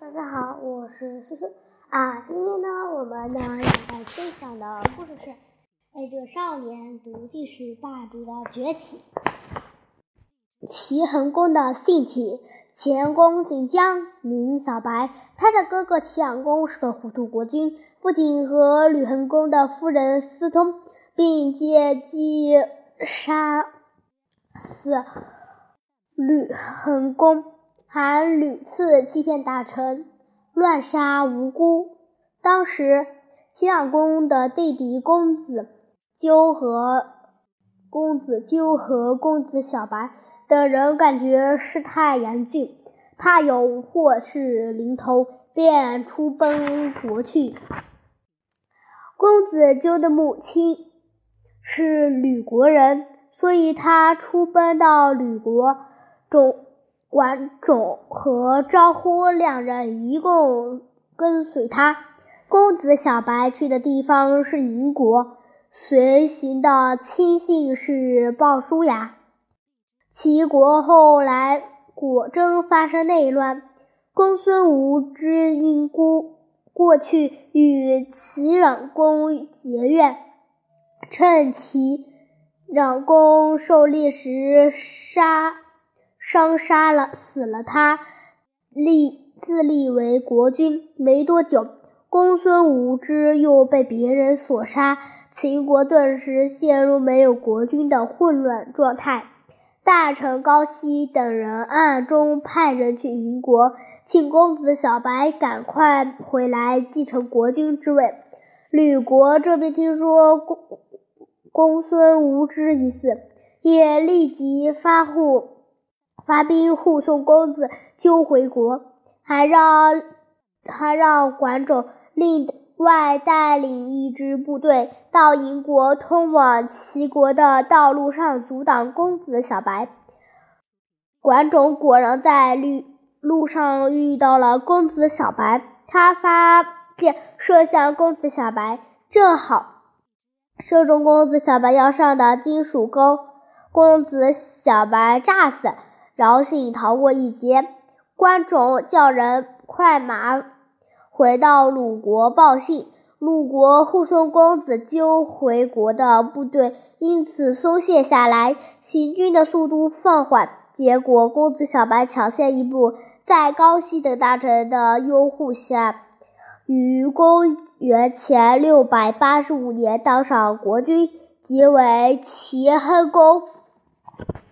大家好，我是思思啊。今天呢，我们呢要来分享的故事是《爱这少年读历史霸主的崛起》。齐桓公的姓齐，齐桓公姓姜，名小白。他的哥哥齐桓公是个糊涂国君，不仅和吕桓公的夫人私通，并借机杀死吕桓公。还屡次欺骗大臣，乱杀无辜。当时，齐桓公的弟弟公子纠和公子纠和公子小白等人感觉事态严峻，怕有祸事临头，便出奔国去。公子纠的母亲是吕国人，所以他出奔到吕国中。管仲和招呼两人一共跟随他。公子小白去的地方是宁国，随行的亲信是鲍叔牙。齐国后来果真发生内乱，公孙无知因过过去与齐冉公结怨，趁齐冉公狩猎时杀。伤杀了死了他，立自立为国君。没多久，公孙无知又被别人所杀，秦国顿时陷入没有国君的混乱状态。大臣高息等人暗中派人去营国，请公子小白赶快回来继承国君之位。吕国这边听说公公孙无知已死，也立即发护。发兵护送公子纠回国，还让还让管仲另外带领一支部队到营国通往齐国的道路上阻挡公子小白。管仲果然在路路上遇到了公子小白，他发箭射向公子小白，正好射中公子小白腰上的金属钩，公子小白炸死。饶幸逃过一劫，关仲叫人快马回到鲁国报信。鲁国护送公子纠回国的部队因此松懈下来，行军的速度放缓。结果，公子小白抢先一步，在高息等大臣的拥护下，于公元前六百八十五年当上国君，即为齐桓公。